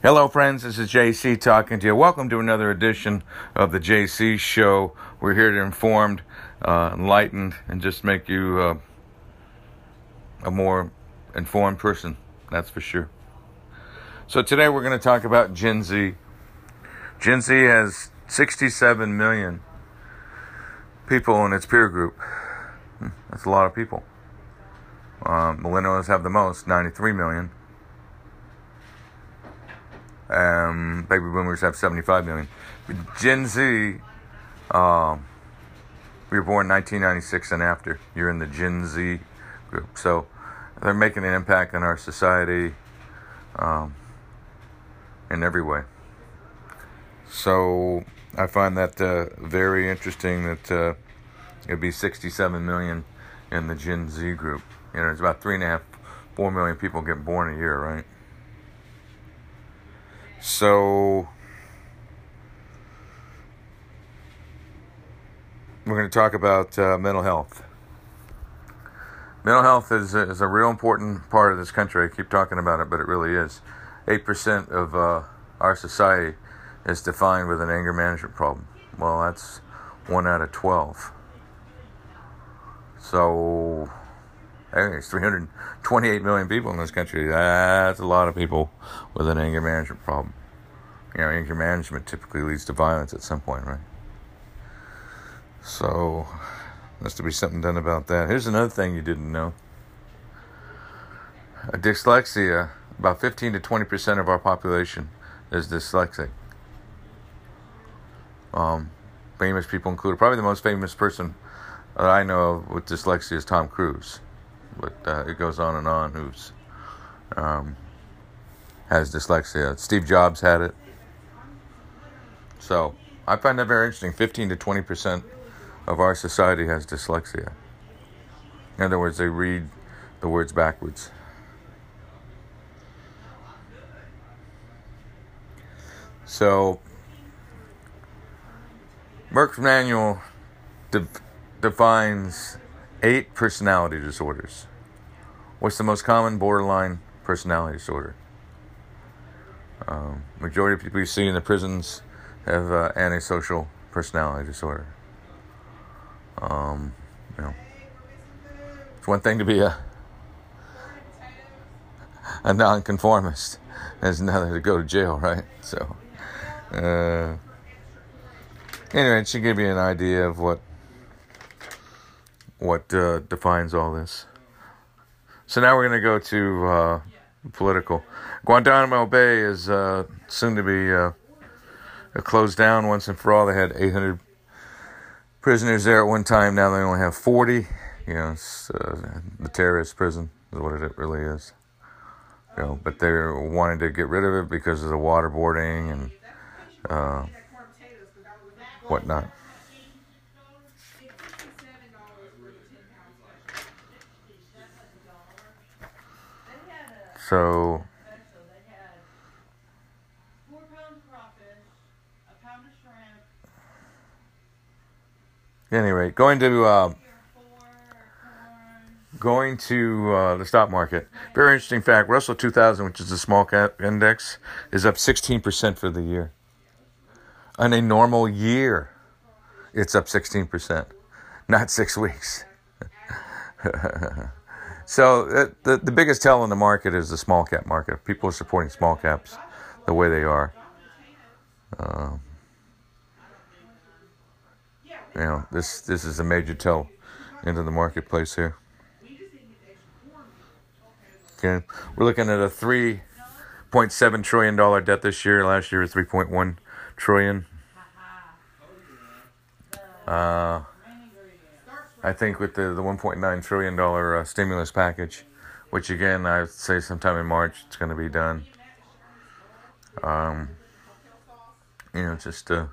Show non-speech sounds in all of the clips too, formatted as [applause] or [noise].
Hello, friends. This is JC talking to you. Welcome to another edition of the JC Show. We're here to inform, uh, enlighten, and just make you uh, a more informed person. That's for sure. So today we're going to talk about Gen Z. Gen Z has 67 million people in its peer group. Hmm, that's a lot of people. Uh, millennials have the most, 93 million. Um, baby boomers have 75 million. But Gen Z, um, we were born 1996 and after. You're in the Gen Z group. So they're making an impact on our society um, in every way. So I find that uh, very interesting that uh, it'd be 67 million in the Gen Z group. You know, it's about three and a half, four million people get born a year, right? So we're going to talk about uh, mental health. Mental health is is a real important part of this country. I keep talking about it, but it really is. 8% of uh, our society is defined with an anger management problem. Well, that's 1 out of 12. So there's 328 million people in this country. That's a lot of people with an anger management problem. You know, anger management typically leads to violence at some point, right? So, has to be something done about that. Here's another thing you didn't know. Dyslexia, about 15 to 20 percent of our population is dyslexic. Um, famous people included. Probably the most famous person that I know of with dyslexia is Tom Cruise but uh, it goes on and on. Who's um, has dyslexia? Steve Jobs had it. So I find that very interesting. Fifteen to twenty percent of our society has dyslexia. In other words, they read the words backwards. So, Merck's manual de- defines eight personality disorders. What's the most common borderline personality disorder? Um, majority of people you see in the prisons have uh, antisocial personality disorder. Um, you know, it's one thing to be a a nonconformist. It's another to go to jail, right? So, uh, anyway, it should give you an idea of what what uh, defines all this. So now we're going to go to uh, political. Guantanamo Bay is uh, soon to be uh, closed down once and for all. They had 800 prisoners there at one time. Now they only have 40. You know, it's, uh, the terrorist prison is what it really is. You know, but they're wanting to get rid of it because of the waterboarding and uh, whatnot. So. Anyway, going to uh, going to uh, the stock market. Very interesting fact: Russell 2000, which is the small cap index, is up 16% for the year. On a normal year, it's up 16%, not six weeks. [laughs] So uh, the the biggest tell in the market is the small cap market. People are supporting small caps the way they are. Uh, you know, this this is a major tell into the marketplace here. Okay, we're looking at a three point seven trillion dollar debt this year. Last year was three point one trillion. Uh, I think with the, the 1.9 trillion dollar uh, stimulus package, which again I would say sometime in March it's going to be done. Um, you know, just a,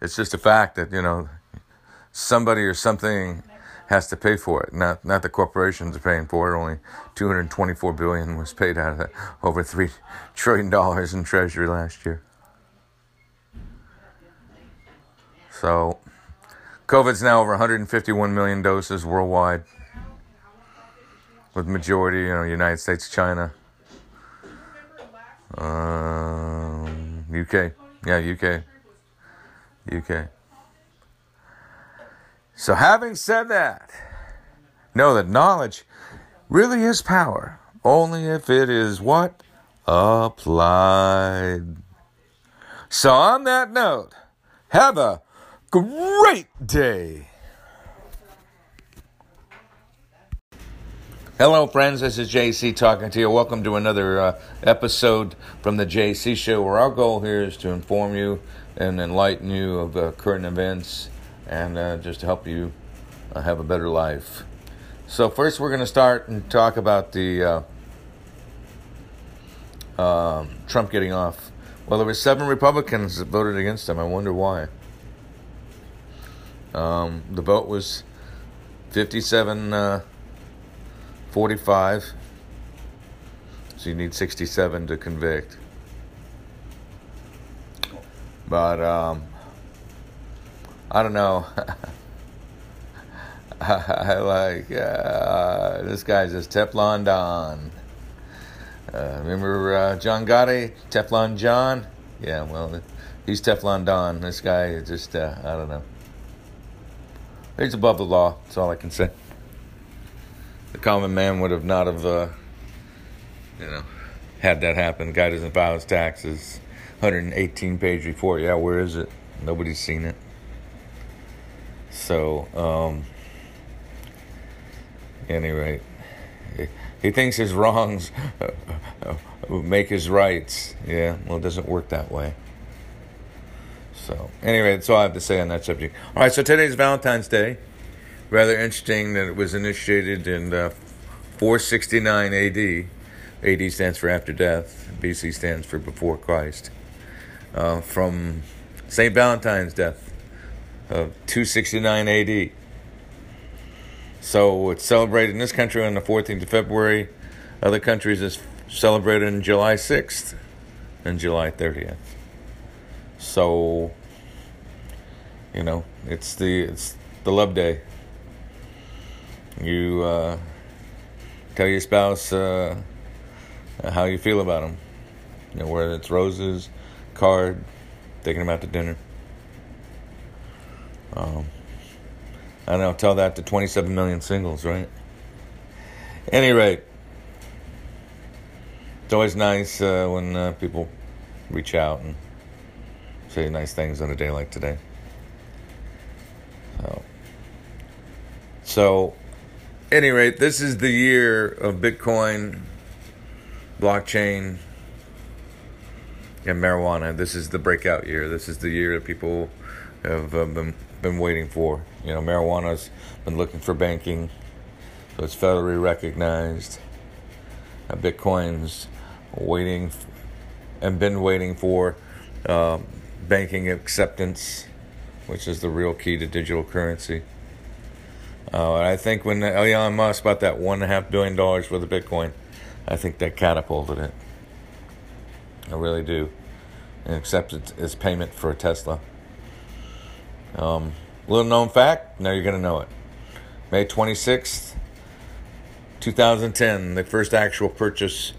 it's just a fact that you know somebody or something has to pay for it. Not not the corporations are paying for it. Only 224 billion was paid out of that. Over three [laughs] trillion dollars in Treasury last year. So COVID's now over 151 million doses worldwide, with majority, you know, United States, China. Uh, UK. Yeah, UK. UK. So, having said that, know that knowledge really is power, only if it is what? Applied. So, on that note, have a great day. Hello, friends. This is JC talking to you. Welcome to another uh, episode from the JC Show, where our goal here is to inform you and enlighten you of uh, current events and uh, just to help you uh, have a better life. So, first, we're going to start and talk about the uh, um, Trump getting off. Well, there were seven Republicans that voted against him. I wonder why. Um, the vote was 57 uh, 45. So you need 67 to convict. But, um, I don't know. [laughs] I like, uh, this guy's just Teflon Don. Uh, remember uh, John Gotti, Teflon John? Yeah, well, he's Teflon Don. This guy is just, uh, I don't know. He's above the law. That's all I can say the common man would have not have, uh, you know, had that happen. Guy doesn't file his taxes. 118 page report. Yeah, where is it? Nobody's seen it. So, um, any rate, he, he thinks his wrongs [laughs] make his rights. Yeah, well, it doesn't work that way. So, anyway, that's all I have to say on that subject. All right, so today's Valentine's Day rather interesting that it was initiated in uh, 469 AD. AD stands for after death, BC stands for before Christ. Uh, from St. Valentine's death of 269 AD. So it's celebrated in this country on the 14th of February. Other countries is celebrated on July 6th and July 30th. So, you know, it's the it's the love day. You uh, tell your spouse uh, how you feel about them. You know, whether it's roses, card, taking them out to dinner. Um, I don't know. Tell that to 27 million singles, right? Any rate, it's always nice uh, when uh, people reach out and say nice things on a day like today. So, so any rate, this is the year of Bitcoin, blockchain, and marijuana. This is the breakout year. This is the year that people have uh, been been waiting for. You know, marijuana's been looking for banking, so it's federally recognized. Uh, Bitcoin's waiting and been waiting for uh, banking acceptance, which is the real key to digital currency. Uh, I think when Elon Musk bought that one and a half billion dollars worth of Bitcoin, I think that catapulted it. I really do. And accepted as payment for a Tesla. Um, little known fact, now you're to know it. May 26th, 2010, the first actual purchase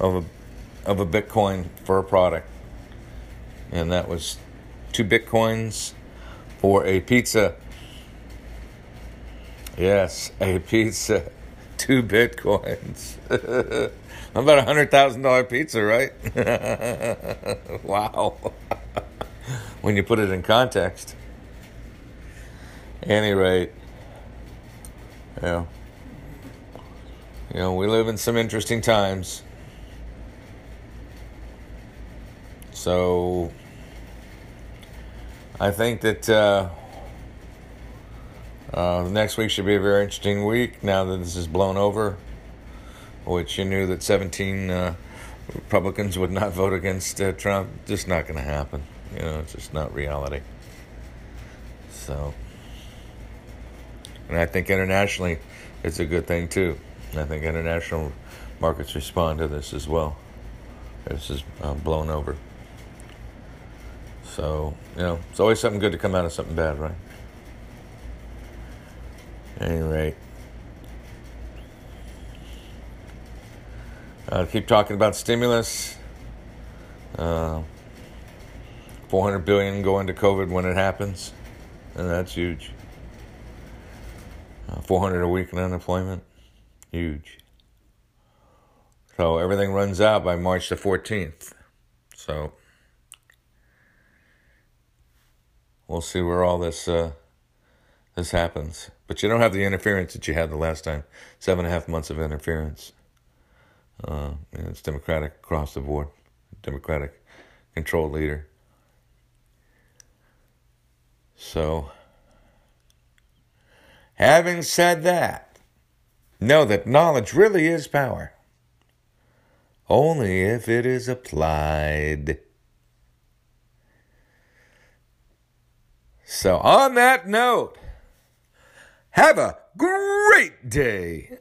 of a, of a Bitcoin for a product. And that was two Bitcoins for a pizza Yes, a pizza, [laughs] two bitcoins. [laughs] About a hundred thousand dollar pizza, right? [laughs] wow. when you put it in context. Any rate, yeah. You know, we live in some interesting times. So, I think that uh, uh, next week should be a very interesting week now that this is blown over, which you knew that 17 uh, Republicans would not vote against uh, Trump. Just not going to happen. You know, it's just not reality. So, and I think internationally, it's a good thing too. I think international markets respond to this as well. This is uh, blown over. So, you know, it's always something good to come out of something bad, right? any rate, I'll keep talking about stimulus. Uh, 400 billion going to COVID when it happens, and that's huge. Uh, 400 a week in unemployment, huge. So everything runs out by March the 14th. So we'll see where all this uh, this happens. But you don't have the interference that you had the last time. Seven and a half months of interference. Uh, it's Democratic across the board. Democratic controlled leader. So, having said that, know that knowledge really is power. Only if it is applied. So, on that note, have a great day.